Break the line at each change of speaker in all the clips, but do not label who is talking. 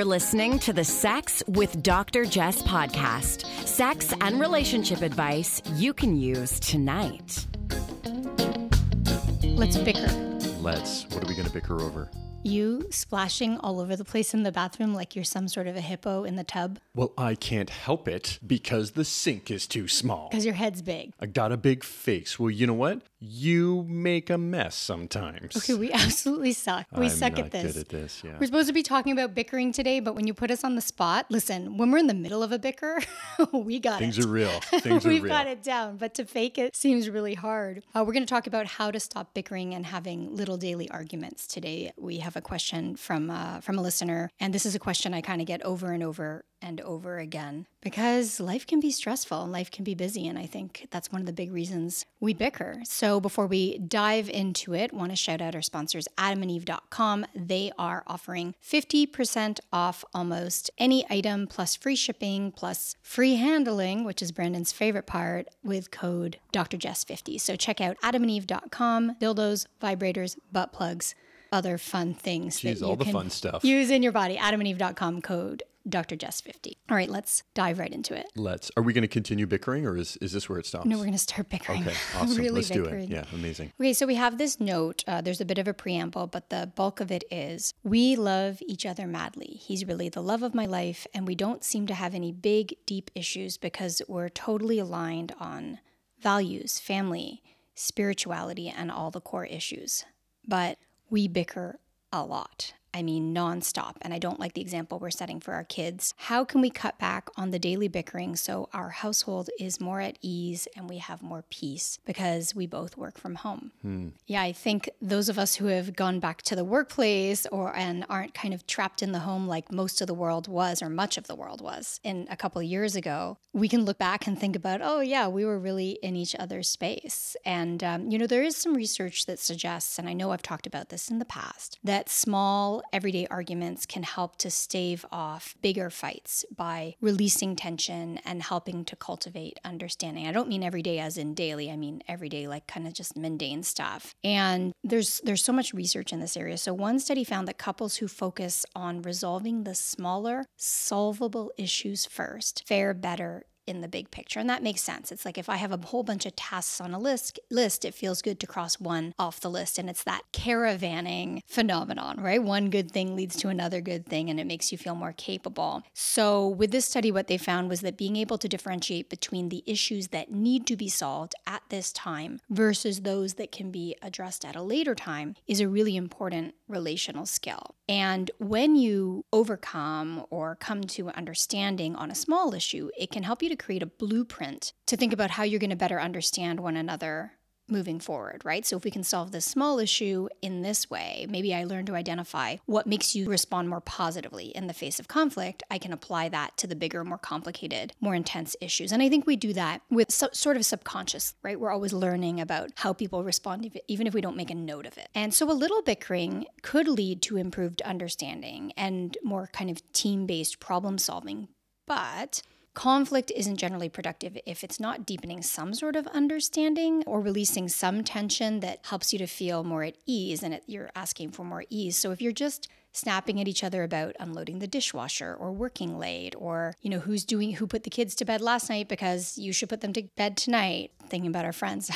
You're listening to the Sex with Dr. Jess podcast. Sex and relationship advice you can use tonight.
Let's bicker.
Let's. What are we going to bicker over?
You splashing all over the place in the bathroom like you're some sort of a hippo in the tub
Well, I can't help it because the sink is too small.
because your head's big.
I got a big face. Well, you know what? You make a mess sometimes.
Okay, we absolutely suck. We
I'm
suck at this.
good at this. Yeah.
We're supposed to be talking about bickering today, but when you put us on the spot, listen, when we're in the middle of a bicker, we got
Things
it.
are real. Things are real.
We've
real.
got it down, but to fake it seems really hard. Uh, we're going to talk about how to stop bickering and having little daily arguments today. We have a question from uh, from a listener, and this is a question I kind of get over and over and over again because life can be stressful and life can be busy, and I think that's one of the big reasons we bicker. So before we dive into it, want to shout out our sponsors, AdamandEve.com. They are offering 50% off almost any item plus free shipping plus free handling, which is Brandon's favorite part, with code DrJess50. So check out AdamandEve.com, dildos, vibrators, butt plugs, other fun things that you
all the
can
fun stuff.
use in your body. AdamandEve.com code DrJess50. All right, let's dive right into it.
Let's. Are we going to continue bickering or is, is this where it stops?
No, we're going to start bickering.
Okay, awesome.
really
Let's do it. Yeah, amazing.
Okay, so we have this note. Uh, there's a bit of a preamble, but the bulk of it is We love each other madly. He's really the love of my life, and we don't seem to have any big, deep issues because we're totally aligned on values, family, spirituality, and all the core issues. But we bicker a lot. I mean, nonstop. And I don't like the example we're setting for our kids. How can we cut back on the daily bickering so our household is more at ease and we have more peace because we both work from home? Yeah, I think those of us who have gone back to the workplace or and aren't kind of trapped in the home like most of the world was or much of the world was in a couple of years ago, we can look back and think about, oh yeah, we were really in each other's space. And um, you know, there is some research that suggests, and I know I've talked about this in the past, that small everyday arguments can help to stave off bigger fights by releasing tension and helping to cultivate understanding. I don't mean every day as in daily, I mean every day like kind of just mundane stuff. And there's there's so much research in this area. So one study found that couples who focus on resolving the smaller solvable issues first fare better in the big picture. And that makes sense. It's like if I have a whole bunch of tasks on a list, list, it feels good to cross one off the list. And it's that caravanning phenomenon, right? One good thing leads to another good thing and it makes you feel more capable. So with this study, what they found was that being able to differentiate between the issues that need to be solved at this time versus those that can be addressed at a later time is a really important relational skill. And when you overcome or come to understanding on a small issue, it can help you to create a blueprint to think about how you're going to better understand one another moving forward, right? So if we can solve this small issue in this way, maybe I learn to identify what makes you respond more positively in the face of conflict. I can apply that to the bigger, more complicated, more intense issues. And I think we do that with so, sort of subconscious, right? We're always learning about how people respond, even if we don't make a note of it. And so a little bickering could lead to improved understanding and more kind of team based problem solving. But Conflict isn't generally productive if it's not deepening some sort of understanding or releasing some tension that helps you to feel more at ease and it, you're asking for more ease. So if you're just snapping at each other about unloading the dishwasher or working late or you know who's doing who put the kids to bed last night because you should put them to bed tonight thinking about our friends.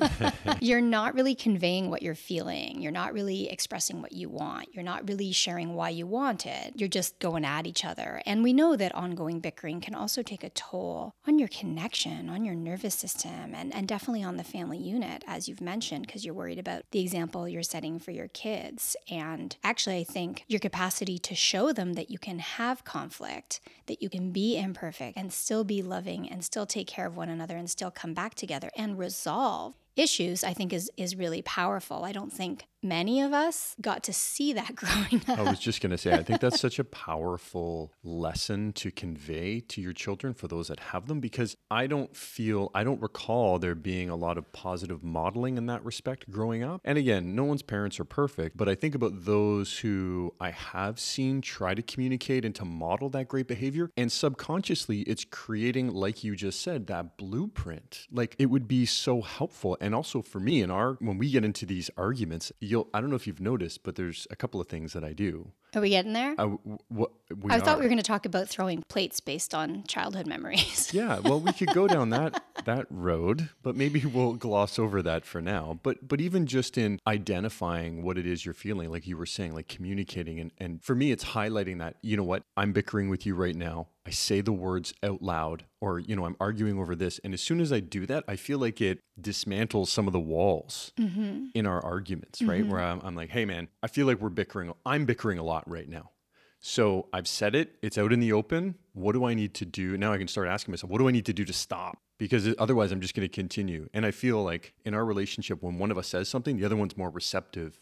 You're not really conveying what you're feeling. You're not really expressing what you want. You're not really sharing why you want it. You're just going at each other. And we know that ongoing bickering can also take a toll on your connection on your nervous system and, and definitely on the family unit as you've mentioned because you're worried about the example you're setting for your kids. And actually i think your capacity to show them that you can have conflict that you can be imperfect and still be loving and still take care of one another and still come back together and resolve issues i think is is really powerful. I don't think many of us got to see that growing up
I was just going to say, I think that's such a powerful lesson to convey to your children for those that have them because I don't feel, I don't recall there being a lot of positive modeling in that respect growing up. And again, no one's parents are perfect, but I think about those who I have seen try to communicate and to model that great behavior. And subconsciously, it's creating, like you just said, that blueprint. Like it would be so helpful. And also for me, in our, when we get into these arguments, you'll you'll I don't know if you've noticed, but there's a couple of things that I do.
Are we getting there?
I, w- w- we
I thought we were going to talk about throwing plates based on childhood memories.
Yeah, well, we could go down that that road, but maybe we'll gloss over that for now. But but even just in identifying what it is you're feeling, like you were saying, like communicating, and and for me, it's highlighting that you know what I'm bickering with you right now. I say the words out loud, or you know I'm arguing over this, and as soon as I do that, I feel like it dismantles some of the walls mm-hmm. in our arguments, right? Mm-hmm. Where I'm, I'm like, hey man, I feel like we're bickering. I'm bickering a lot right now. So I've said it, it's out in the open. What do I need to do? Now I can start asking myself, what do I need to do to stop? Because otherwise I'm just going to continue. And I feel like in our relationship, when one of us says something, the other one's more receptive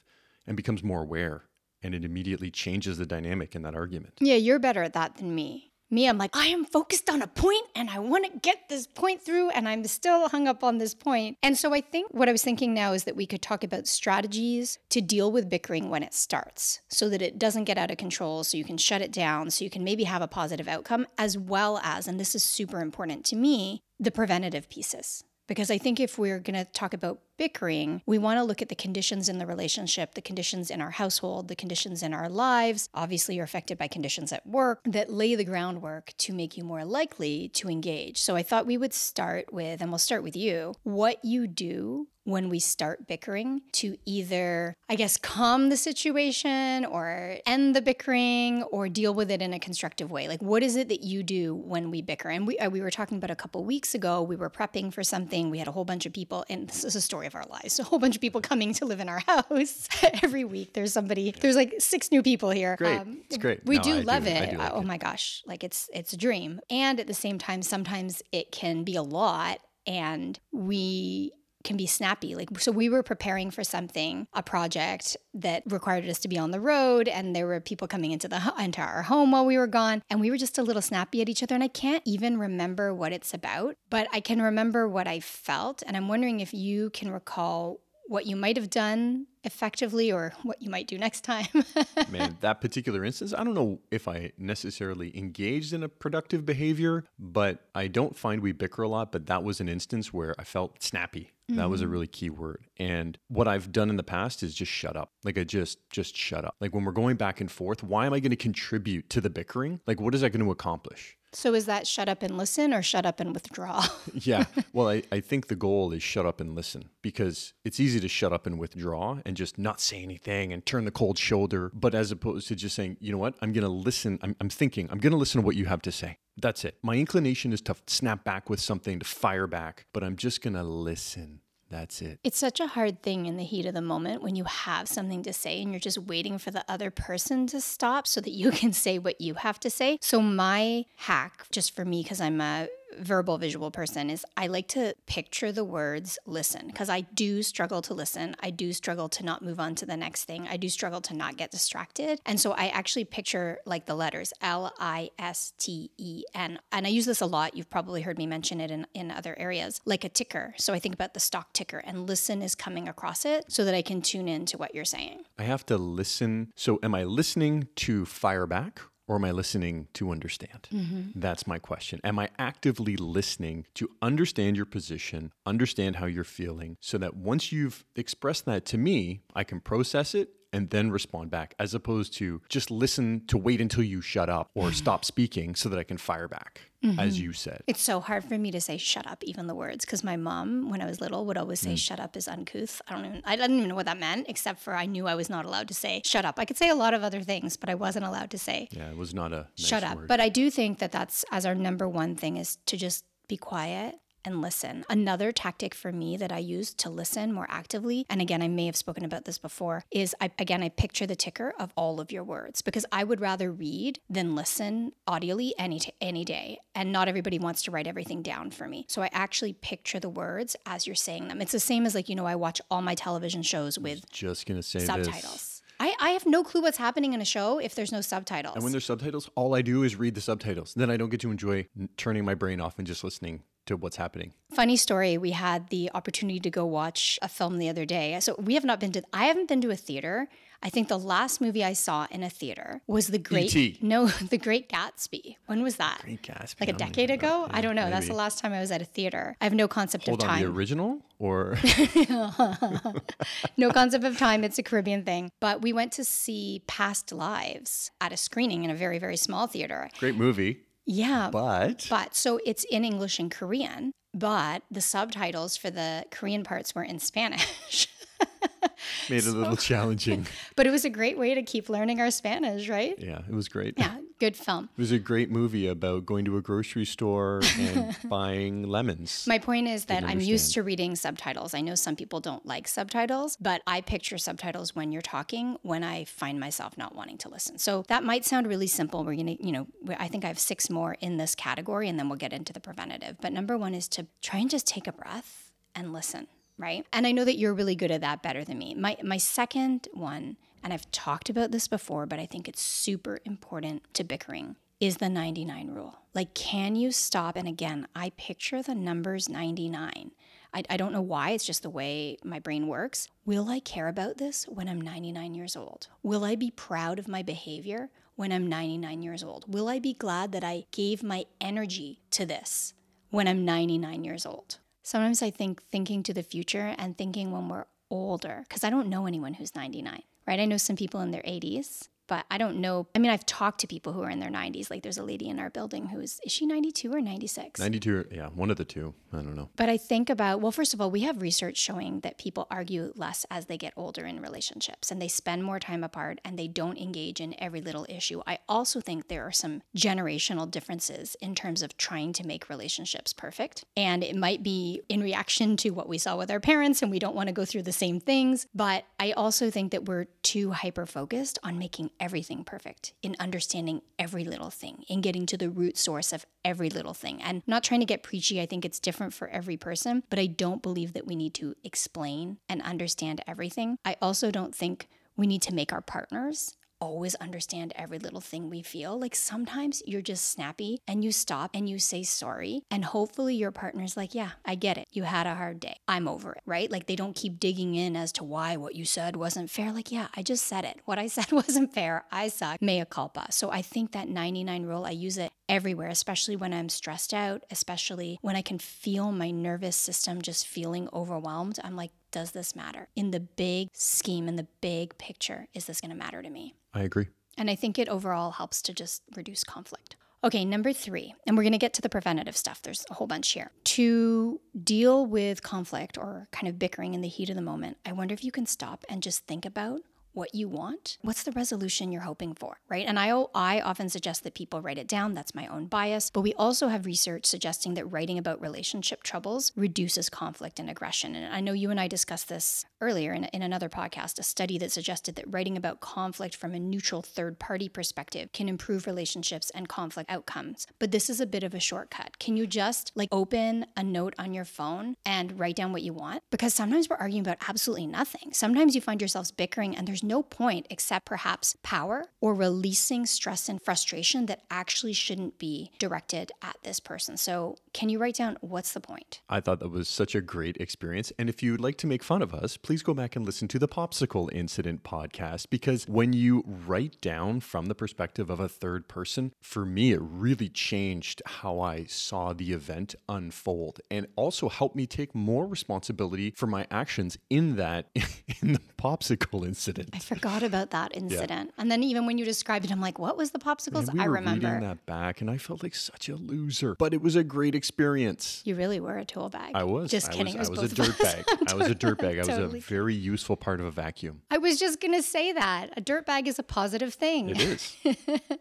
and becomes more aware. And it immediately changes the dynamic in that argument.
Yeah, you're better at that than me. Me, I'm like, I am focused on a point and I want to get this point through, and I'm still hung up on this point. And so I think what I was thinking now is that we could talk about strategies to deal with bickering when it starts so that it doesn't get out of control, so you can shut it down, so you can maybe have a positive outcome, as well as, and this is super important to me, the preventative pieces. Because I think if we're going to talk about bickering, we want to look at the conditions in the relationship, the conditions in our household, the conditions in our lives. Obviously, you're affected by conditions at work that lay the groundwork to make you more likely to engage. So I thought we would start with, and we'll start with you, what you do when we start bickering to either, I guess, calm the situation or end the bickering or deal with it in a constructive way. Like, what is it that you do when we bicker? And we, uh, we were talking about a couple weeks ago, we were prepping for something. We had a whole bunch of people, and this is a story of our lives. A whole bunch of people coming to live in our house every week. There's somebody, there's like six new people here.
Great. Um, it's great.
We
No,
do
I
love
I
it.
do like
oh
it.
my gosh. Like it's it's a dream. And at the same time, sometimes it can be a lot and we can be snappy. Like so we were preparing for something, a project that required us to be on the road and there were people coming into the into our home while we were gone and we were just a little snappy at each other and I can't even remember what it's about, but I can remember what I felt and I'm wondering if you can recall what you might have done effectively or what you might do next time.
Man, that particular instance, I don't know if I necessarily engaged in a productive behavior, but I don't find we bicker a lot. But that was an instance where I felt snappy. That was a mm-hmm. really key word. And what I've done in the past is just shut up. Like I just just shut up. Like when we're going back and forth, why am I going to contribute to the bickering? Like what is that going to accomplish?
so is that shut up and listen or shut up and withdraw?
Yeah. Well, I, I think the goal is shut up and listen because it's easy to shut up and withdraw and just not say anything and turn the cold shoulder. But as opposed to just saying, you know what, I'm going to listen. I'm, I'm thinking, I'm going to listen to what you have to say. That's it. My inclination is to snap back with something, to fire back, but I'm just going to listen. That's it.
It's such a hard thing in the heat of the moment when you have something to say and you're just waiting for the other person to stop so that you can say what you have to say. So, my hack, just for me, because I'm a verbal visual person, is I like to picture the words listen because I do struggle to listen. I do struggle to not move on to the next thing. I do struggle to not get distracted. And so, I actually picture like the letters L I S T E N. And I use this a lot. You've probably heard me mention it in, in other areas, like a ticker. So, I think about the stock ticker and listen is coming across it so that I can tune in to what you're saying.
I have to listen. So, am I listening to fire back or am I listening to understand? Mm-hmm. That's my question. Am I actively listening to understand your position, understand how you're feeling, so that once you've expressed that to me, I can process it and then respond back, as opposed to just listen to wait until you shut up or stop speaking so that I can fire back, as you said.
It's so hard for me to say shut up, even the words, because my mom, when I was little, would always
Mm.
say shut up is uncouth. I don't even, I didn't even know what that meant, except for I knew I was not allowed to say shut up. I could say a lot of other things, but I wasn't allowed to say
Yeah, it was not a nice
shut up.
word.
But I do think that that's as our number one thing is to just be quiet and listen. Another tactic for me that I use to listen more actively, and again, I may have spoken about this before, is I again I picture the ticker of all of your words because I would rather read than listen audibly any t- any day, and not everybody wants to write everything down for me. So I actually picture the words as you're saying them. It's the same as like you know I watch all my television shows with
just gonna say this.
subtitles. I, I have no clue what's happening in a show if there's no subtitles.
And when there's subtitles, all I do is read the subtitles. Then I don't get to enjoy n- turning my brain off and just listening to what's happening.
Funny story, we had the opportunity to go watch a film the other day. So we have not been to I haven't been to a theater. I think the last movie I saw in a theater was the Great
E.T..
No, The Great Gatsby. When was that?
Great Gatsby.
Like a decade ago?
know.
I don't know.
Yeah,
That's the last time I was at a theater. I have no concept
Hold
of
on, the original or
no concept of time. It's a Caribbean thing. But we went to see Past Lives at a screening in a very, very small theater.
great movie,
Yeah.
but
But so it's in English and Korean, but the subtitles for the Korean parts were in Spanish.
made it a little challenging.
but it was a great way to keep learning our Spanish, right?
Yeah, it was great.
Yeah, good film.
It was a great movie about going to a grocery store and buying lemons.
My point is that
Didn't
I'm used to reading subtitles. I know some people don't like subtitles, but I picture subtitles when you're talking when I find myself not wanting to listen. So that might sound really simple. We're going to, you know, I think I have six more in this category and then we'll get into the preventative. But number one is to try and just take a breath and listen, right? And I know that you're really good at that better than me. My, my second one, and I've talked about this before, but I think it's super important to bickering is the 99 rule. Like, can you stop? And again, I picture the numbers 99. I, I don't know why, it's just the way my brain works. Will I care about this when I'm 99 years old? Will I be proud of my behavior when I'm 99 years old? Will I be glad that I gave my energy to this when I'm 99 years old? Sometimes I think thinking to the future and thinking when we're older, because I don't know anyone who's 99, right? I know some people in their 80s, but I don't know. I mean, I've talked to people who are in their 90s. Like there's a lady in our building who's, is she 92 or 96?
92, yeah, one of the two. I don't know.
But I think about, well, first of all, we have research showing that people argue less as they get older in relationships and they spend more time apart and they don't engage in every little issue. I also think there are some generational differences in terms of trying to make relationships perfect. And it might be in reaction to what we saw with our parents and we don't want to go through the same things. But I also think that we're too hyper focused on making everything perfect, in understanding every little thing, in getting to the root source of every little thing. And I'm not trying to get preachy, I think it's different for every person, but I don't believe that we need to explain and understand everything. I also don't think we need to make our partners always understand every little thing we feel. Like sometimes you're just snappy and you stop and you say sorry. And hopefully your partner's like, yeah, I get it. You had a hard day. I'm over it, right? Like they don't keep digging in as to why what you said wasn't fair. Like, yeah, I just said it. What I said wasn't fair. I suck. Mea culpa. So I think that 99 rule, I use it everywhere, especially when I'm stressed out, especially when I can feel my nervous system just feeling overwhelmed. I'm like, does this matter? In the big scheme, in the big picture, is this going to matter to me?
I agree.
And I think it overall helps to just reduce conflict. Okay, number three, and we're going to get to the preventative stuff. There's a whole bunch here. To deal with conflict or kind of bickering in the heat of the moment, I wonder if you can stop and just think about what you want. What's the resolution you're hoping for, right? And I, I often suggest that people write it down. That's my own bias. But we also have research suggesting that writing about relationship troubles reduces conflict and aggression. And I know you and I discussed this earlier in, in another podcast, a study that suggested that writing about conflict from a neutral third party perspective can improve relationships and conflict outcomes. But this is a bit of a shortcut. Can you just like open a note on your phone and write down what you want? Because sometimes we're arguing about absolutely nothing. Sometimes you find yourselves bickering and there's no point except perhaps power or releasing stress and frustration that actually shouldn't be directed at this person. So, can you write down what's the point?
I thought that was such a great experience. And if you'd like to make fun of us, please go back and listen to the Popsicle Incident podcast because when you write down from the perspective of a third person, for me, it really changed how I saw the event unfold and also helped me take more responsibility for my actions in that, in the popsicle incident.
I forgot about that incident. And then even when you described it, I'm like, what was the popsicles?
And we
I
were
remember.
reading that back, and I felt like such a loser. But it was a great experience.
You really were a tool bag.
I was.
Just
I
kidding.
Was,
it was
I was a dirt bag. I was a dirt bag. I was a very useful part of a vacuum.
I was just going to say that. A dirt bag is a positive thing.
It is.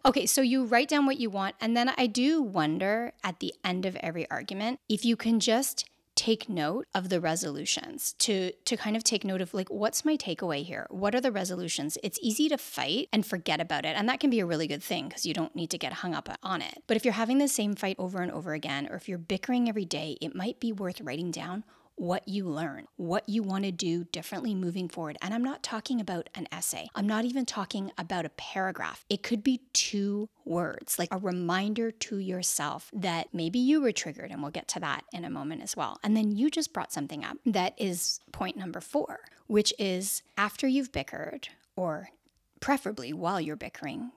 Okay, so you write down what you want. And then I do wonder at the end of every argument if you can just take note of the resolutions to to kind of take note of like what's my takeaway here? What are the resolutions? It's easy to fight and forget about it and that can be a really good thing because you don't need to get hung up on it. But if you're having the same fight over and over again or if you're bickering every day it might be worth writing down what you learn, what you want to do differently moving forward. And I'm not talking about an essay, I'm not even talking about a paragraph. It could be two words, like a reminder to yourself that maybe you were triggered, and we'll get to that in a moment as well. And then you just brought something up that is point number four, which is after you've bickered, or preferably while you're bickering,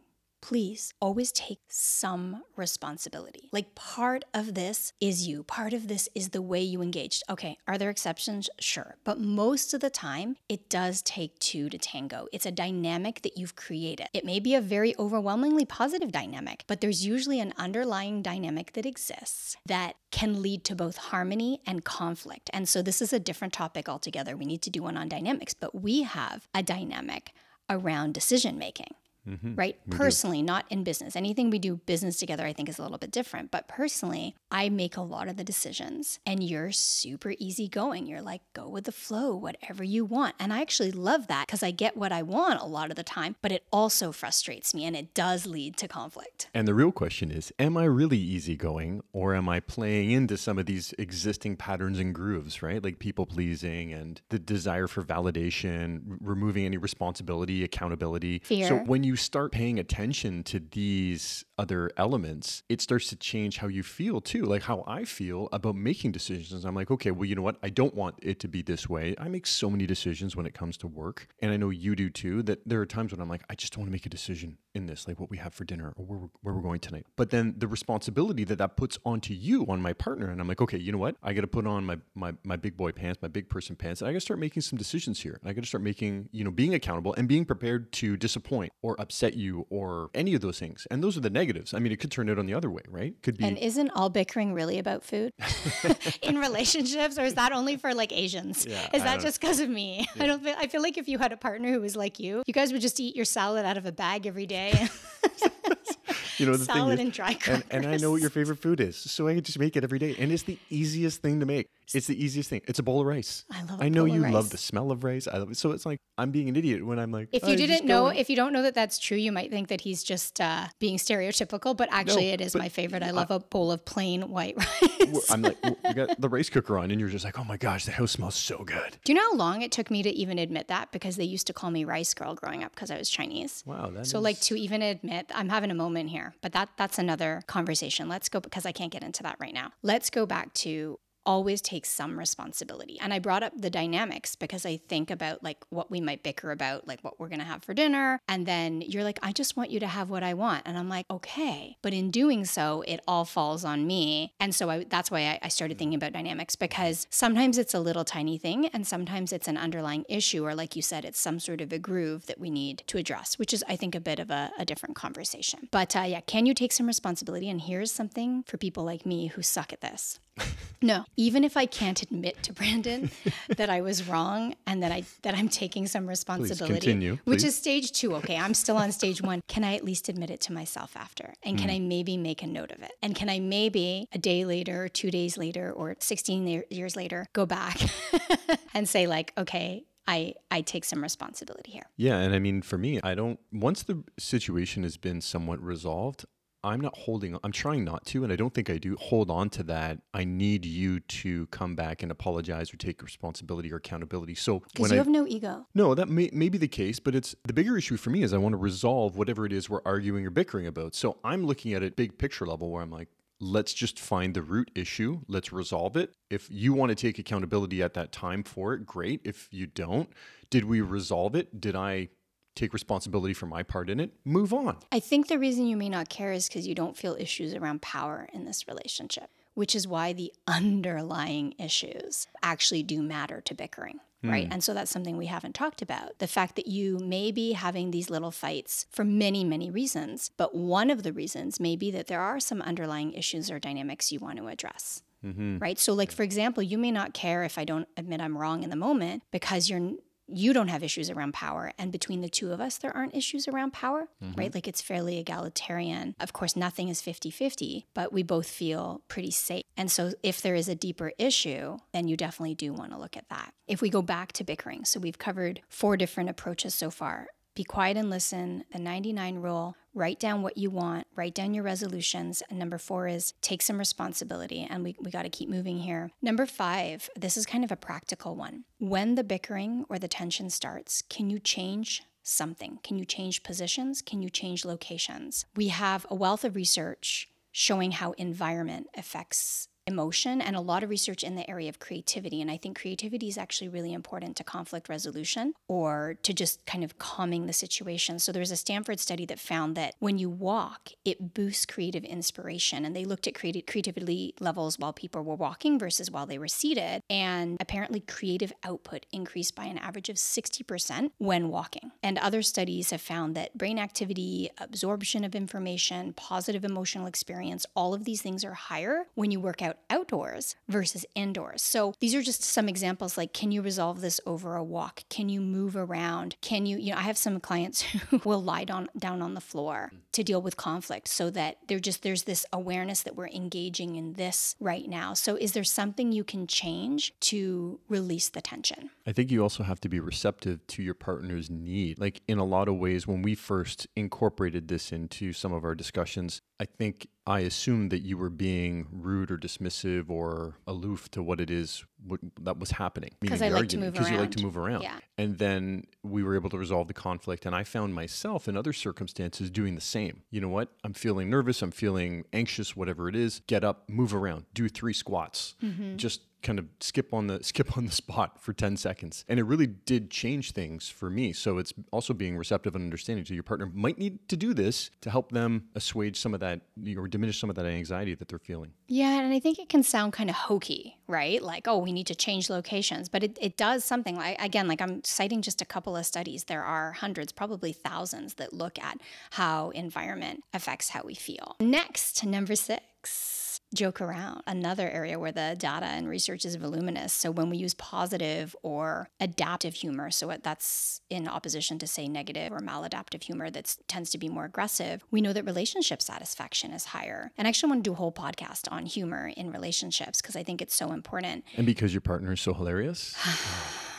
please always take some responsibility. Like part of this is you, part of this is the way you engaged. Okay, are there exceptions? Sure. But most of the time, it does take two to tango. It's a dynamic that you've created. It may be a very overwhelmingly positive dynamic, but there's usually an underlying dynamic that exists that can lead to both harmony and conflict. And so this is a different topic altogether. We need to do one on dynamics, but we have a dynamic around decision making. Mm-hmm. right? We personally, do. not in business. Anything we do business together, I think, is a little bit different. But personally, I make a lot of the decisions, and you're super easygoing. You're like, go with the flow, whatever you want. And I actually love that because I get what I want a lot of the time, but it also frustrates me and it does lead to conflict.
And the real question is Am I really easygoing, or am I playing into some of these existing patterns and grooves, right? Like people pleasing and the desire for validation, r- removing any responsibility, accountability.
Fear.
So when you you start paying attention to these other elements, it starts to change how you feel too. Like how I feel about making decisions. I'm like, okay, well, you know what? I don't want it to be this way. I make so many decisions when it comes to work. And I know you do too, that there are times when I'm like, I just don't want to make a decision in this, like what we have for dinner or where we're, where we're going tonight. But then the responsibility that that puts onto you, on my partner, and I'm like, okay, you know what? I got to put on my, my, my big boy pants, my big person pants. And I got to start making some decisions here. And I got to start making, you know, being accountable and being prepared to disappoint or upset you or any of those things. And those are the negatives. I mean, it could turn out on the other way, right? Could be.
And isn't all bickering really about food in relationships, or is that only for like Asians? Yeah, is that just because of me? Yeah. I don't feel. I feel like if you had a partner who was like you, you guys would just eat your salad out of a bag every day.
you know the
salad
thing
and dry
and, and, I know what your favorite food is, so I can just make it every day, and it's the easiest thing to make. It's the easiest thing. It's a bowl of rice.
I love.
I know you
rice.
love the smell of rice. I love it. So it's like I'm being an idiot when I'm like.
If you didn't know, if you don't know that that's true, you might think that he's just uh, being stereotypical. But actually, no, it is my favorite. I love I, a bowl of plain white rice.
I'm like, you got the rice cooker on, and you're just like, oh my gosh, the house smells so good.
Do you know how long it took me to even admit that? Because they used to call me rice girl growing up because I was Chinese.
Wow.
so
is...
like to even admit, I'm having a moment here, but that that's another conversation. Let's go because I can't get into that right now. Let's go back to always takes some responsibility. And I brought up the dynamics because I think about like what we might bicker about, like what we're going to have for dinner. And then you're like, I just want you to have what I want. And I'm like, okay. But in doing so, it all falls on me. And so I, that's why I, I started thinking about dynamics because sometimes it's a little tiny thing and sometimes it's an underlying issue, or like you said, it's some sort of a groove that we need to address, which is, I think, a bit of a, a different conversation. But uh, yeah, can you take some responsibility? And here's something for people like me who suck at this. no, even if I can't admit to Brandon that I was wrong and that I that I'm taking some responsibility,
please continue,
please. which is stage two. Okay, I'm still on stage one. Can I at least admit it to myself after? And can mm. I maybe make a note of it? And can I maybe a day later, two days later, or 16 years later, go back and say like, okay, I I take some responsibility here.
Yeah, and I mean for me, I don't once the situation has been somewhat resolved, I'm not holding, I'm trying not to, and I don't think I do hold on to that. I need you to come back and apologize or take responsibility or accountability. So
because you I, have no ego.
No, that may, may be the case, but it's the bigger issue for me is I want to resolve whatever it is we're arguing or bickering about. So I'm looking at it big picture level where I'm like, let's just find the root issue. Let's resolve it. If you want to take accountability at that time for it, great. If you don't, did we resolve it? Did I take responsibility for my part in it, move on.
I think the reason you may not care is because you don't feel issues around power in this relationship, which is why the underlying issues actually do matter to bickering. Right. Mm. And so that's something we haven't talked about. The fact that you may be having these little fights for many, many reasons, but one of the reasons may be that there are some underlying issues or dynamics you want to address. Mm-hmm. Right. So, like, for example, you may not care if I don't admit I'm wrong in the moment because you're you don't have issues around power and between the two of us there aren't issues around power mm-hmm. right? Like it's fairly egalitarian. Of course nothing is 50-50 but we both feel pretty safe. And so if there is a deeper issue then you definitely do want to look at that. If we go back to bickering so we've covered four different approaches so far. Be quiet and listen the 99 rule write down what you want, write down your resolutions. And number four is take some responsibility. And we, we got to keep moving here. Number five, this is kind of a practical one. When the bickering or the tension starts, can you change something? Can you change positions? Can you change locations? We have a wealth of research showing how environment affects emotion and a lot of research in the area of creativity. And I think creativity is actually really important to conflict resolution or to just kind of calming the situation. So there's a Stanford study that found that when you walk, it boosts creative inspiration. And they looked at creativity levels while people were walking versus while they were seated. And apparently, creative output increased by an average of 60% when walking. And other studies have found that brain activity, absorption of information, positive emotional experience, all of these things are higher when you work out outdoors versus indoors. So these are just some examples like can you resolve this over a walk? Can you move around? Can you, you know, I have some clients who will lie down down on the floor to deal with conflict so that they're just there's this awareness that we're engaging in this right now. So is there something you can change to release the tension?
I think you also have to be receptive to your partner's need. Like in a lot of ways, when we first incorporated this into some of our discussions, I think I assumed that you were being rude or dismissive or aloof to what it is what, that was happening.
Because I like to move
Because you like to move around.
Yeah.
And then we were able to resolve the conflict. And I found myself in other circumstances doing the same. You know what? I'm feeling nervous. I'm feeling anxious, whatever it is. Get up, move around, do three squats.
Mm-hmm.
Just kind of skip on the skip on the spot for 10 seconds and it really did change things for me so it's also being receptive and understanding to your partner might need to do this to help them assuage some of that or diminish some of that anxiety that they're feeling
Yeah, and I think it can sound kind of hokey, right? Like, oh, we need to change locations. But it, it does something like, again, like I'm citing just a couple of studies. There are hundreds, probably thousands, that look at how environment affects how we feel. Next, number six. Joke around, another area where the data and research is voluminous. So, when we use positive or adaptive humor, so that's in opposition to, say, negative or maladaptive humor that tends to be more aggressive, we know that relationship satisfaction is higher. And I actually want to do a whole podcast on humor in relationships because I think it's so important.
and because your partner is so hilarious oh.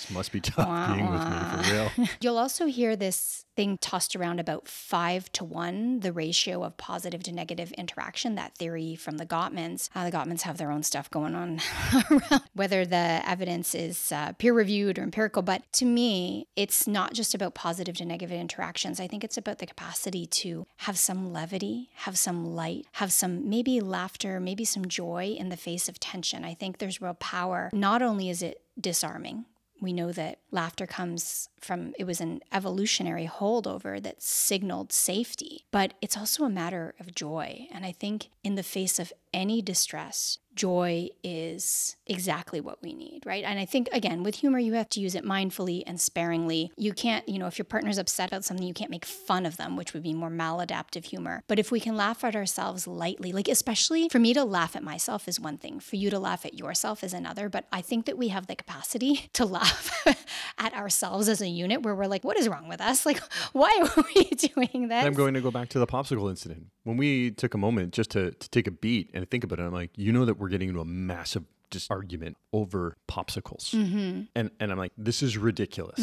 This must be tough being with me for real
You'll also hear this thing tossed around about five to one, the ratio of positive to negative interaction, that theory from the Gottmans. Uh, the Gottmans have their own stuff going on around whether the evidence is uh, peer reviewed or empirical. But to me, it's not just about positive to negative interactions. I think it's about the capacity to have some levity, have some light, have some maybe laughter, maybe some joy in the face of tension. I think there's real power. Not only is it disarming, we know that laughter comes from it was an evolutionary holdover that signaled safety but it's also a matter of joy. And i think in the face of any distress joy is exactly what we need right? And i think again with humor you have to use it mindfully and sparingly. You can't you know if your partner's upset about something you can't make fun of them which would be more maladaptive humor. But if we can laugh at ourselves lightly like especially for me to laugh at myself is one thing for you to laugh at yourself is another. But i think that we have the capacity to laugh at ourselves as a unit where we're like what is wrong with us? Like why are we doing this
I'm going to go back to the popsicle incident. When we took a moment just to, to take a beat and think about it, I'm like, you know that we're getting into a massive just argument over popsicles.
Mm-hmm.
And and I'm like, this is ridiculous.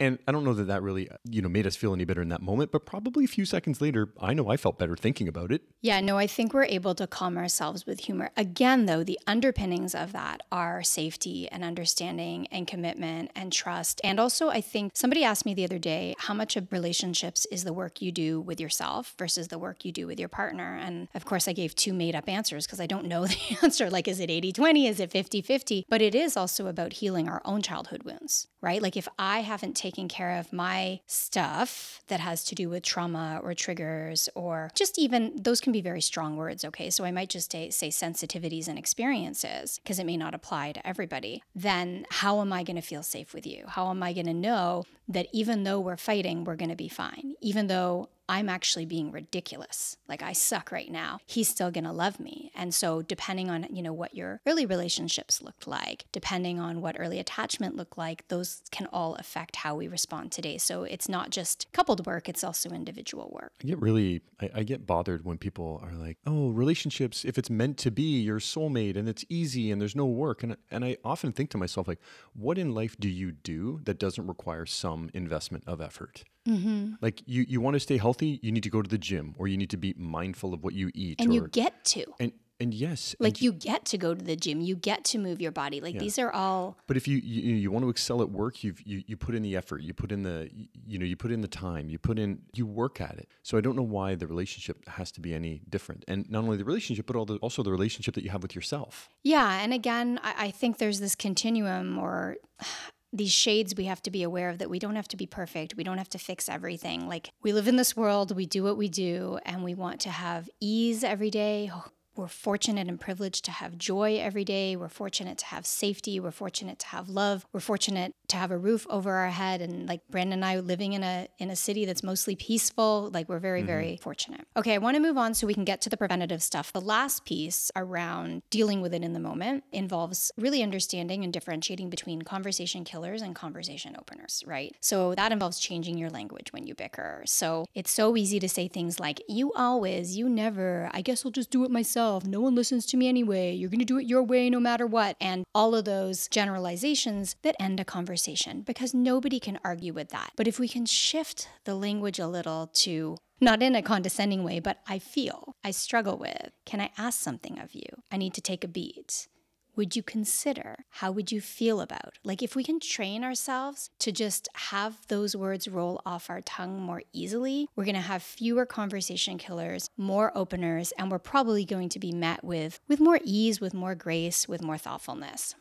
And I don't know that that really, you know, made us feel any better in that moment, but probably a few seconds later, I know I felt better thinking about it.
Yeah, no, I think we're able to calm ourselves with humor. Again, though, the underpinnings of that are safety and understanding and commitment and trust. And also, I think somebody asked me the other day how much of relationships is the work you do with yourself versus the work you do with your partner. And of course, I gave two made up answers because I don't know the answer. Like, is it 80 20? Is it 50 50? But it is also about healing our own childhood wounds, right? Like, if I haven't taken care of my stuff that has to do with trauma or triggers or just even those can be very strong words, okay? So I might just say, say sensitivities and experiences because it may not apply to everybody. Then how am I going to feel safe with you? How am I going to know that even though we're fighting, we're going to be fine? Even though I'm actually being ridiculous. Like I suck right now. He's still going to love me. And so depending on, you know, what your early relationships looked like, depending on what early attachment looked like, those can all affect how we respond today. So it's not just coupled work, it's also individual work.
I get really, I, I get bothered when people are like, oh, relationships, if it's meant to be your soulmate and it's easy and there's no work. And, and I often think to myself, like, what in life do you do that doesn't require some investment of effort? Mm-hmm. Like you, you want to stay healthy, you need to go to the gym or you need to be mindful of what you eat.
And
or,
you get to.
and and yes, and
Like you get to go to the gym, you get to move your body. Like these are all
But if you, you you want to excel at work, you've, you you put in the effort, you put in the you know you put in the time, you put in you work at it. So I don't know why the relationship has to be any different, and not only the relationship, but all the, also the relationship that you have with yourself.
Yeah, and again, I, I think there's this continuum or these shades we have to be aware of that we don't have to be perfect. We don't have to fix everything. Like we live in this world, we do what we do, and we want to have ease every day. Oh, We're fortunate and privileged to have joy every day. We're fortunate to have safety. We're fortunate to have love. We're fortunate to have a roof over our head and like Brandon and I living in a in a city that's mostly peaceful. Like we're very very mm-hmm. fortunate. Okay, I want to move on so we can get to the preventative stuff. The last piece around dealing with it in the moment involves really understanding and differentiating between conversation killers and conversation openers, right? So that involves changing your language when you bicker. So it's so easy to say things like you always, you never, I guess I'll just do it myself. No one listens to me anyway. You're going to do it your way no matter what. And all of those generalizations that end a conversation because nobody can argue with that. But if we can shift the language a little to not in a condescending way, but I feel, I struggle with, can I ask something of you? I need to take a beat. Would you consider? How would you feel about? Like, if we can train ourselves to just have those words roll off our tongue more easily, we're gonna have fewer conversation killers, more openers, and we're probably going to be met with with more ease, with more grace, with more thoughtfulness.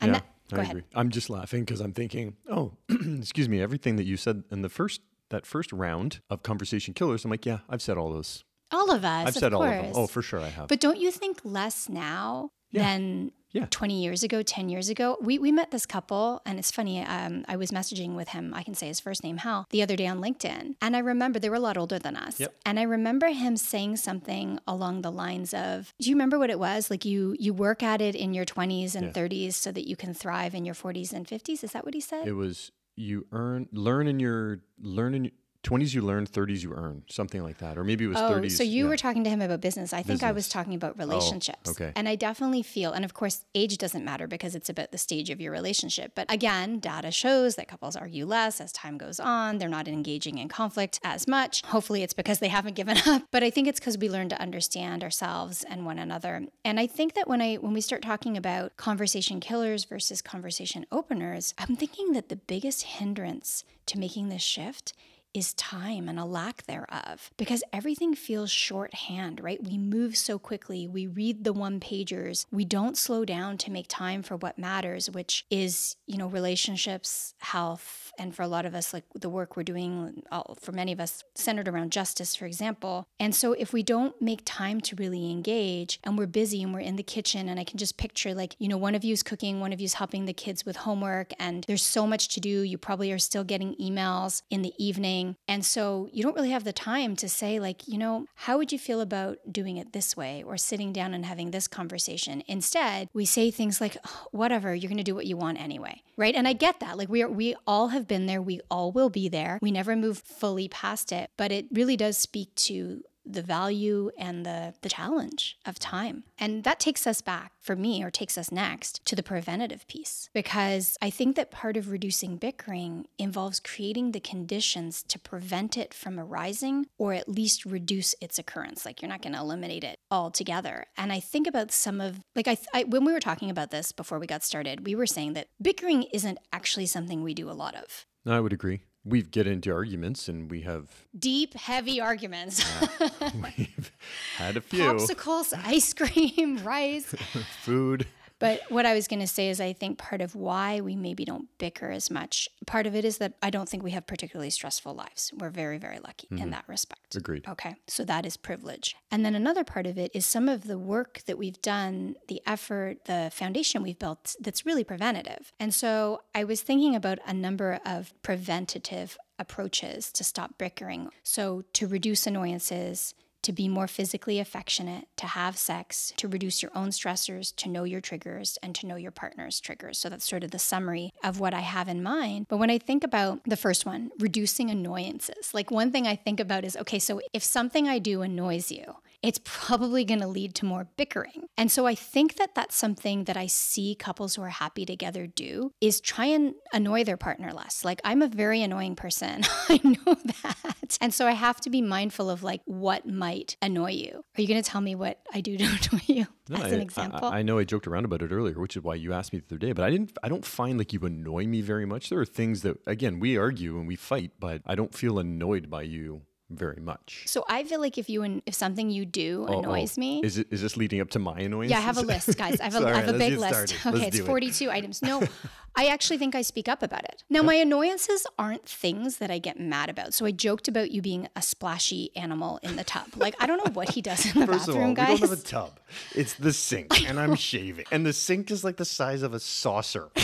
And that, go
I
ahead.
agree. I'm just laughing because I'm thinking, oh, excuse me, everything that you said in the first that first round of conversation killers. I'm like, yeah, I've said all those.
All of us.
I've said
of
all of them. Oh, for sure, I have.
But don't you think less now
Yeah.
than
Yeah.
20 years ago, 10 years ago? We, we met this couple, and it's funny. Um, I was messaging with him, I can say his first name, Hal, the other day on LinkedIn. And I remember they were a lot older than us.
Yep.
And I remember him saying something along the lines of, Do you remember what it was? Like you you work at it in your 20s and
Yeah.
30s so that you can thrive in your 40s and 50s? Is that what he said?
it was you earn learn in your learn in 20s you learn 30s you earn something like that or maybe it was
Oh,
30s
so you
yeah.
were talking to him about business. I think I was talking about oh, relationships.
okay.
And I definitely feel, and of course, age doesn't matter because it's about the stage of your relationship. But again, data shows that couples argue less as time goes on. They're not engaging in conflict as much. Hopefully, it's because they haven't given up. But I think it's because we learn to understand ourselves and one another. And I think that when I when we start talking about conversation killers versus conversation openers, I'm thinking that the biggest hindrance to making this shift is time and a lack thereof because everything feels shorthand, right? We move so quickly. We read the one pagers. We don't slow down to make time for what matters, which is, you know, relationships, health, and for a lot of us, like the work we're doing, for many of us, centered around justice, for example. And so if we don't make time to really engage and we're busy and we're in the kitchen, and I can just picture like, you know, one of you's cooking, one of you's helping the kids with homework, and there's so much to do. You probably are still getting emails in the evening. And so you don't really have the time to say, like, you know, how would you feel about doing it this way or sitting down and having this conversation? Instead, we say things like, "Oh, whatever, you're going to do what you want anyway. Right. And I get that. Like, we are, we all have been there. We all will be there. We never move fully past it. But it really does speak to the value and the, the challenge of time. And that takes us back, for me, or takes us next to the preventative piece. Because I think that part of reducing bickering involves creating the conditions to prevent it from arising or at least reduce its occurrence. Like you're not going to eliminate it altogether. And I think about some of, like, I, I, when we were talking about this before we got started, we were saying that bickering isn't actually something we do a lot of.
I would agree. We get into arguments and we have
Deep, heavy arguments.
we've had a few
popsicles, ice cream, rice.
food.
But what I was going to say is, I think part of why we maybe don't bicker as much, part of it is that I don't think we have particularly stressful lives. We're very, very lucky in mm-hmm. that respect.
Agreed.
Okay, so that is privilege. And then another part of it is some of the work that we've done, the effort, the foundation we've built that's really preventative. And so I was thinking about a number of preventative approaches to stop bickering. So to reduce annoyances, to be more physically affectionate, to have sex, to reduce your own stressors, to know your triggers, and to know your partner's triggers. So that's sort of the summary of what I have in mind. But when I think about the first one, reducing annoyances, like one thing I think about is okay, so if something I do annoys you, it's probably going to lead to more bickering. And so I think that that's something that I see couples who are happy together do is try and annoy their partner less. Like I'm a very annoying person. I know that. And so I have to be mindful of like what might annoy you. Are you going to tell me what I do to annoy you
No,
as
I,
an example?
I, I know I joked around about it earlier, which is why you asked me the other day. But I didn't. I don't find like you annoy me very much. There are things that, again, we argue and we fight, but I don't feel annoyed by you very much.
so I feel like if you and if something you do
Oh, oh.
annoys me,
Is it? Is this leading up to my annoyance?
Yeah, I have a list, guys. I have a, I
Sorry,
have a big list.
started.
Okay,
Let's
it's
do it.
42 items. No, I actually think I speak up about it. Now, my annoyances aren't things that I get mad about. So I joked about you being a splashy animal in the tub. Like, I don't know what he does in the
First of
bathroom,
all,
guys.
we don't have a tub. It's the sink, and I'm shaving, and the sink is like the size of a saucer.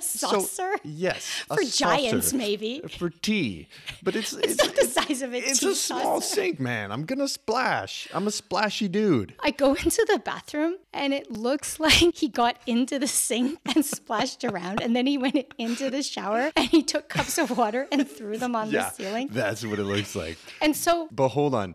So-
Saucer?
yes, a
For giants,
saucer.
maybe.
for tea, but it's
It's not the size of a
It's a small
saucer.
sink, man. I'm gonna splash. I'm a splashy dude.
I go into the bathroom and it looks like he got into the sink and splashed around. And then he went into the shower and he took cups of water and threw them on the ceiling.
that's what it looks like.
And so
But hold on,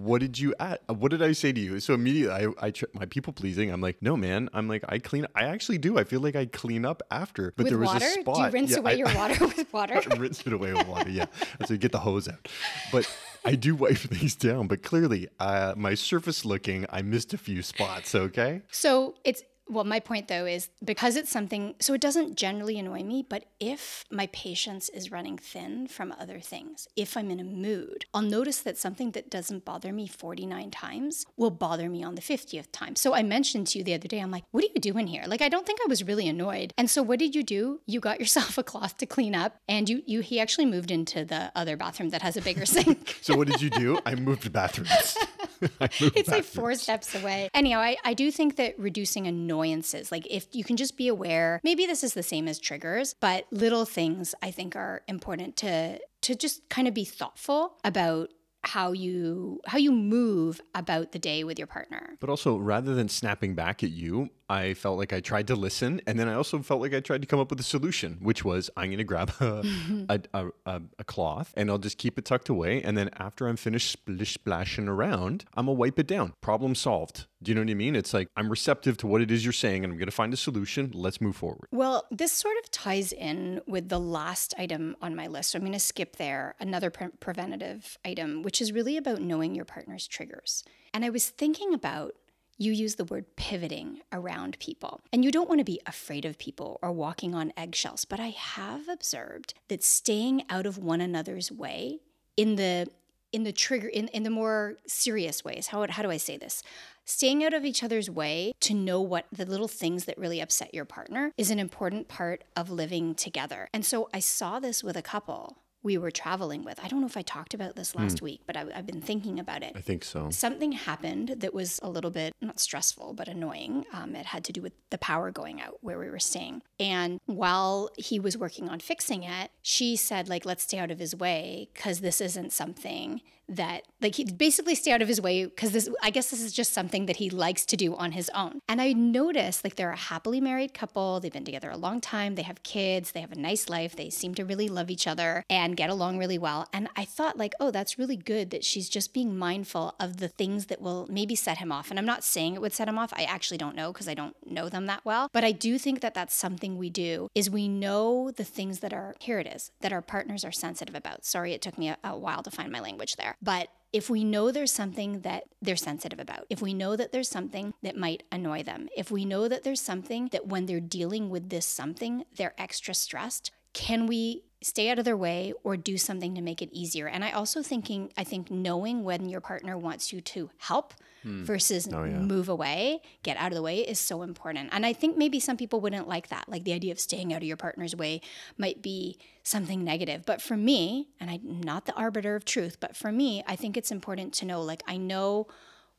what did you add? What did I say to you? So immediately, I, I tr- my people pleasing. I'm like, no, man. I'm like, I clean. I actually do. I feel like I clean up after. But
with
there was
water,
a spot.
do you rinse
Yeah,
away
I-
your water with water?
I rinse it away with water. Yeah, so you get the hose out. But I do wipe things down. But clearly, uh, my surface looking, I missed a few spots. Okay.
So it's well, my point though is because it's something, so it doesn't generally annoy me, but if my patience is running thin from other things, if I'm in a mood, I'll notice that something that doesn't bother me 49 times will bother me on the 50th time. So I mentioned to you the other day, I'm like, what are you doing here? Like, I don't think I was really annoyed. And so what did you do? You got yourself a cloth to clean up and you, you, he actually moved into the other bathroom that has a bigger sink.
So what did you do? I moved the bathrooms.
It's like four steps away. Anyhow, I, I do think that reducing annoyances, like if you can just be aware, maybe this is the same as triggers, but little things I think are important to to just kind of be thoughtful about how you how you move about the day with your partner.
But also, rather than snapping back at you, I felt like I tried to listen, and then I also felt like I tried to come up with a solution, which was I'm going to grab a, a, a, a, a cloth and I'll just keep it tucked away, and then after I'm finished splish splashing around, I'm gonna wipe it down. Problem solved. Do you know what I mean? It's like I'm receptive to what it is you're saying, and I'm going to find a solution. Let's move forward.
Well, this sort of ties in with the last item on my list. So I'm going to skip there, another pre- preventative item, which is really about knowing your partner's triggers. And I was thinking about you use the word pivoting around people. And you don't want to be afraid of people or walking on eggshells, but I have observed that staying out of one another's way in the in the trigger in, in the more serious ways how, how do i say this staying out of each other's way to know what the little things that really upset your partner is an important part of living together and so i saw this with a couple we were traveling with. I don't know if i talked about this last week but I, i've been thinking about it.
I think so.
something happened that was a little bit not stressful but annoying. Um, it had to do with the power going out where we were staying. And while he was working on fixing it she said like let's stay out of his way because this isn't something that like he basically stay out of his way because this i guess this is just something that he likes to do on his own. And i noticed like they're a happily married couple. They've been together a long time. They have kids. They have a nice life. They seem to really love each other. And get along really well. And i thought like oh that's really good that she's just being mindful of the things that will maybe set him off. And i'm not saying it would set him off. I actually don't know because i don't know them that well. But i do think that that's something we do is we know the things that are here it is that our partners are sensitive about. Sorry it took me a, a while to find my language there. But if we know there's something that they're sensitive about, if we know that there's something that might annoy them, if we know that there's something that when they're dealing with this something, they're extra stressed, can we stay out of their way or do something to make it easier? And I also thinking, I think knowing when your partner wants you to help hmm. versus oh, move away, get out of the way is so important. And I think maybe some people wouldn't like that. Like the idea of staying out of your partner's way might be something negative. But for me, and I'm not the arbiter of truth, but for me, I think it's important to know like, I know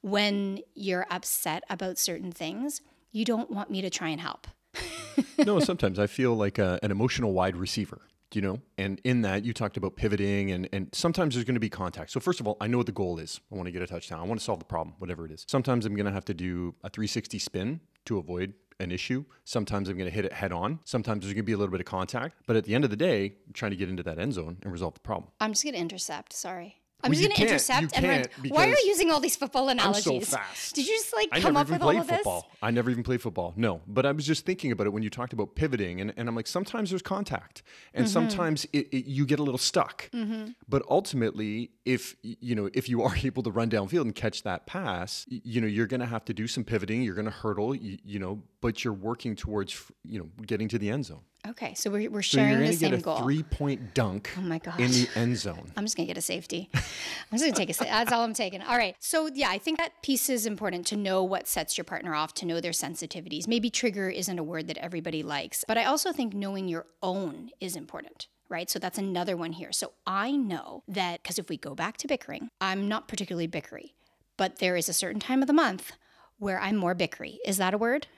when you're upset about certain things, you don't want me to try and help.
no, sometimes I feel like a, an emotional wide receiver. You know? And in that, you talked about pivoting, and and sometimes there's going to be contact. So first of all, I know what the goal is. I want to get a touchdown. I want to solve the problem, whatever it is. Sometimes I'm going to have to do a 360 spin to avoid an issue. Sometimes I'm going to hit it head on. Sometimes there's going to be a little bit of contact. But at the end of the day, I'm trying to get into that end zone and resolve the problem.
I'm just going to intercept. Sorry. I'm
Well,
just going to intercept and run. Why are you using all these football analogies?
I'm so fast.
Did you just like
I
come up with all of this?
football. I never even played football. No, but I was just thinking about it when you talked about pivoting, and, and I'm like, sometimes there's contact, and
Mm-hmm.
sometimes it, it, you get a little stuck. But ultimately, if you know if you are able to run downfield and catch that pass, you know you're going to have to do some pivoting. You're going to hurdle, you, you know, but you're working towards you know getting to the end zone.
Okay, so we're, we're
So
sharing
you're
the same
get a
goal.
three point dunk
Oh my
in the end zone.
I'm just gonna get a safety. I'm just gonna take a. That's all I'm taking. All right. So yeah, I think that piece is important to know what sets your partner off, to know their sensitivities. Maybe trigger isn't a word that everybody likes, but I also think knowing your own is important. Right. So that's another one here. So I know that because if we go back to bickering, I'm not particularly bickery, but there is a certain time of the month where I'm more bickery. Is that a word?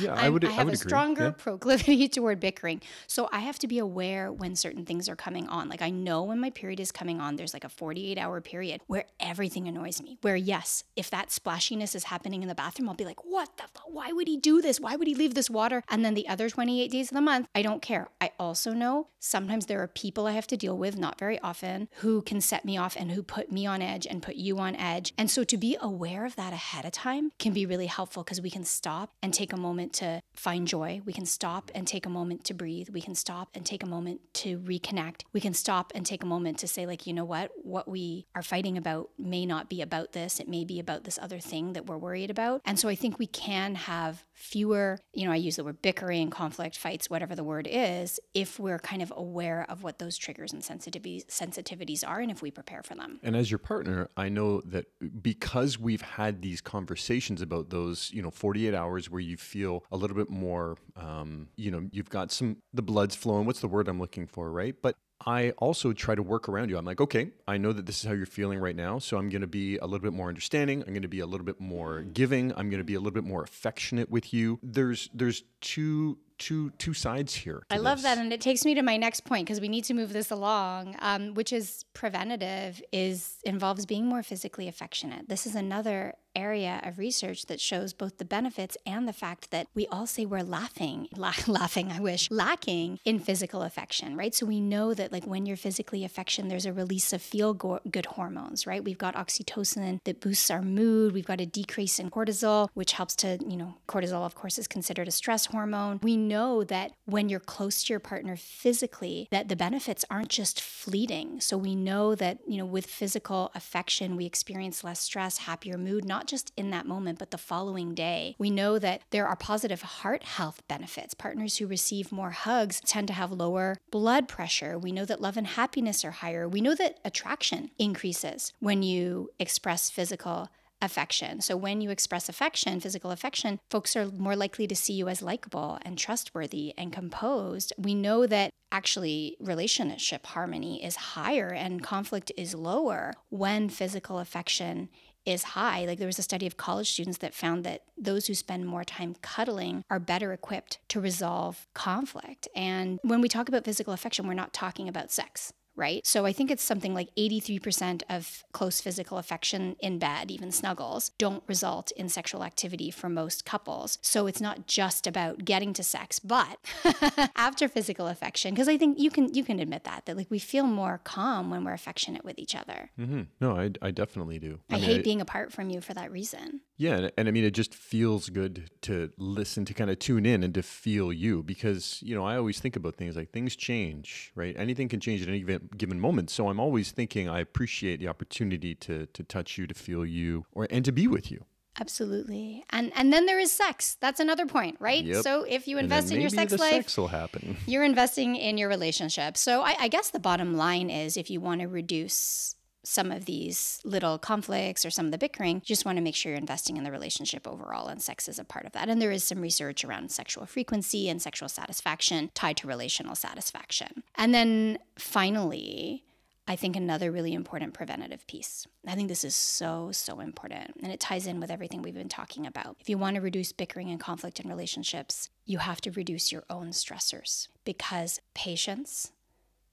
Yeah, I would.
I have
would
a
agree.
stronger
Yeah.
proclivity toward bickering. So I have to be aware when certain things are coming on. Like I know when my period is coming on, there's like a 48 hour period where everything annoys me. Where, yes, if that splashiness is happening in the bathroom, I'll be like, what the Why would he do this? Why would he leave this water? And then the other 28 days of the month, I don't care. I also know sometimes there are people I have to deal with, not very often, who can set me off and who put me on edge and put you on edge. And so to be aware of that ahead of time can be really helpful because we can stop and take a moment to find joy. We can stop and take a moment to breathe. We can stop and take a moment to reconnect. We can stop and take a moment to say, like, you know what? What we are fighting about may not be about this. It may be about this other thing that we're worried about. And so I think we can have fewer, you know, I use the word bickering, conflict, fights, whatever the word is, if we're kind of aware of what those triggers and sensitivities sensitivities are and if we prepare for them.
And as your partner, I know that because we've had these conversations about those, you know, 48 hours where you feel a little bit more, um, you know, you've got some, the blood's flowing. What's the word I'm looking for, right? But I also try to work around you. I'm like, okay, I know that this is how you're feeling right now. So I'm going to be a little bit more understanding. I'm going to be a little bit more giving. I'm going to be a little bit more affectionate with you. There's, there's two, two, two sides here.
I love
this.
that, and it takes me to my next point because we need to move this along, um, which is preventative. Is involves being more physically affectionate. This is another area of research that shows both the benefits and the fact that we all say we're laughing, la- laughing. I wish lacking in physical affection, right? So we know that like when you're physically affection, there's a release of feel go- good hormones, right? We've got oxytocin that boosts our mood. We've got a decrease in cortisol, which helps to you know cortisol, of course, is considered a stress hormone. We know that when you're close to your partner physically, that the benefits aren't just fleeting. So we know that, you know, with physical affection, we experience less stress, happier mood, not just in that moment, but the following day. We know that there are positive heart health benefits. Partners who receive more hugs tend to have lower blood pressure. We know that love and happiness are higher. We know that attraction increases when you express physical affection. So when you express affection, physical affection, folks are more likely to see you as likable and trustworthy and composed. We know that actually relationship harmony is higher and conflict is lower when physical affection is high. Like there was a study of college students that found that those who spend more time cuddling are better equipped to resolve conflict. And when we talk about physical affection, we're not talking about sex right? So I think it's something like 83% of close physical affection in bed, even snuggles, don't result in sexual activity for most couples. So it's not just about getting to sex, but after physical affection, because I think you can you can admit that that like we feel more calm when we're affectionate with each other.
Mm-hmm. No, I, I definitely do.
I,
mean,
hate being apart from you for that reason.
Yeah, and, and I mean, it just feels good to listen, to kind of tune in and to feel you because, you know, I always think about things like things change, right? Anything can change at any given- given moment. So I'm always thinking I appreciate the opportunity to, to touch you, to feel you, or and to be with you.
Absolutely. And and then there is sex. That's another point, right?
Yep.
So if you invest in your sex life,
sex will happen.
you're investing in your relationship. So I, I guess the bottom line is if you want to reduce some of these little conflicts or some of the bickering, you just want to make sure you're investing in the relationship overall, and sex is a part of that. And there is some research around sexual frequency and sexual satisfaction tied to relational satisfaction. And then finally, I think another really important preventative piece. I think this is so, so important. And it ties in with everything we've been talking about. If you want to reduce bickering and conflict in relationships, you have to reduce your own stressors because patience,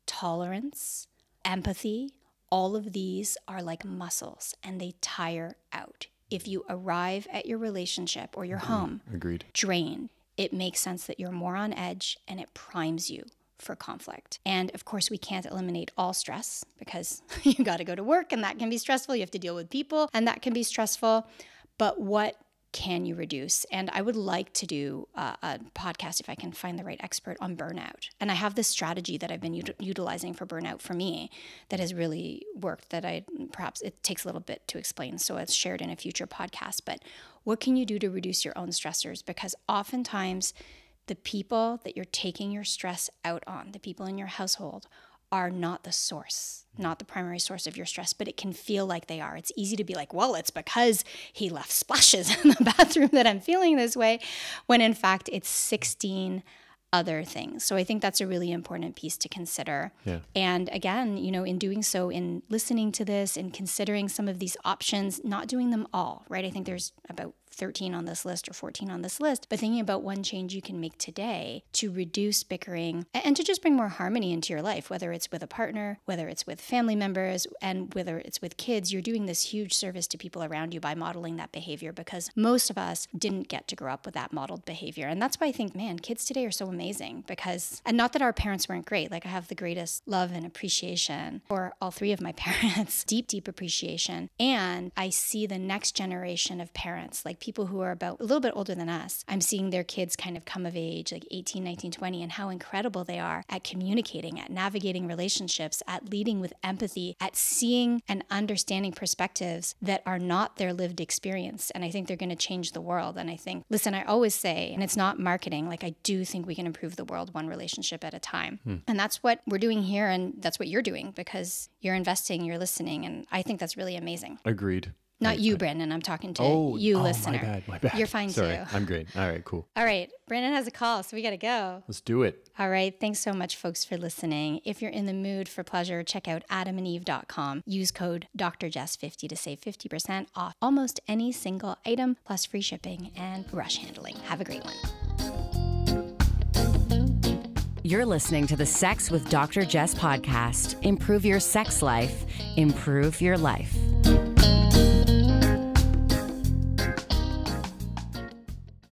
tolerance, empathy, all of these are like muscles and they tire out. If you arrive at your relationship or your home
Agreed.
drained, it makes sense that you're more on edge and it primes you for conflict. And of course, we can't eliminate all stress because you got to go to work and that can be stressful. You have to deal with people and that can be stressful. But what can you reduce? And I would like to do a, a, podcast if I can find the right expert on burnout. And I have this strategy that I've been ut- utilizing for burnout for me that has really worked. That I perhaps it takes a little bit to explain, so it's shared in a future podcast. But what can you do to reduce your own stressors? Because oftentimes, the people that you're taking your stress out on, the people in your household, are not the source, not the primary source of your stress, but it can feel like they are. It's easy to be like, well, it's because he left splashes in the bathroom that I'm feeling this way, when in fact it's 16 other things. So I think that's a really important piece to consider.
Yeah.
And again, you know, in doing so, in listening to this and considering some of these options, not doing them all, right? I think there's about 13 on this list or 14 on this list, but thinking about one change you can make today to reduce bickering and to just bring more harmony into your life, whether it's with a partner, whether it's with family members, and whether it's with kids, you're doing this huge service to people around you by modeling that behavior because most of us didn't get to grow up with that modeled behavior. And that's why I think, man, kids today are so amazing because, and not that our parents weren't great, like I have the greatest love and appreciation for all three of my parents, deep, deep appreciation. And I see the next generation of parents, like people who are about a little bit older than us, I'm seeing their kids kind of come of age, like 18, 19, 20, and how incredible they are at communicating, at navigating relationships, at leading with empathy, at seeing and understanding perspectives that are not their lived experience. And I think they're going to change the world. And I think, listen, I always say, and it's not marketing, like I do think we can improve the world one relationship at a time. Hmm. And that's what we're doing here. And that's what you're doing because you're investing, you're listening. And I think that's really amazing.
Agreed.
Not you, Brandon. I'm talking to oh, you,
oh,
listener.
My bad. My bad.
You're fine
Sorry,
too.
I'm great. All right, cool.
All right. Brandon has a call, so we got to go.
Let's do it.
All right. Thanks so much, folks, for listening. If you're in the mood for pleasure, check out adamandeve.com. Use code DrJess50 to save 50% off almost any single item, plus free shipping and rush handling. Have a great one.
You're listening to the Sex with Dr. Jess podcast. Improve your sex life, improve your life.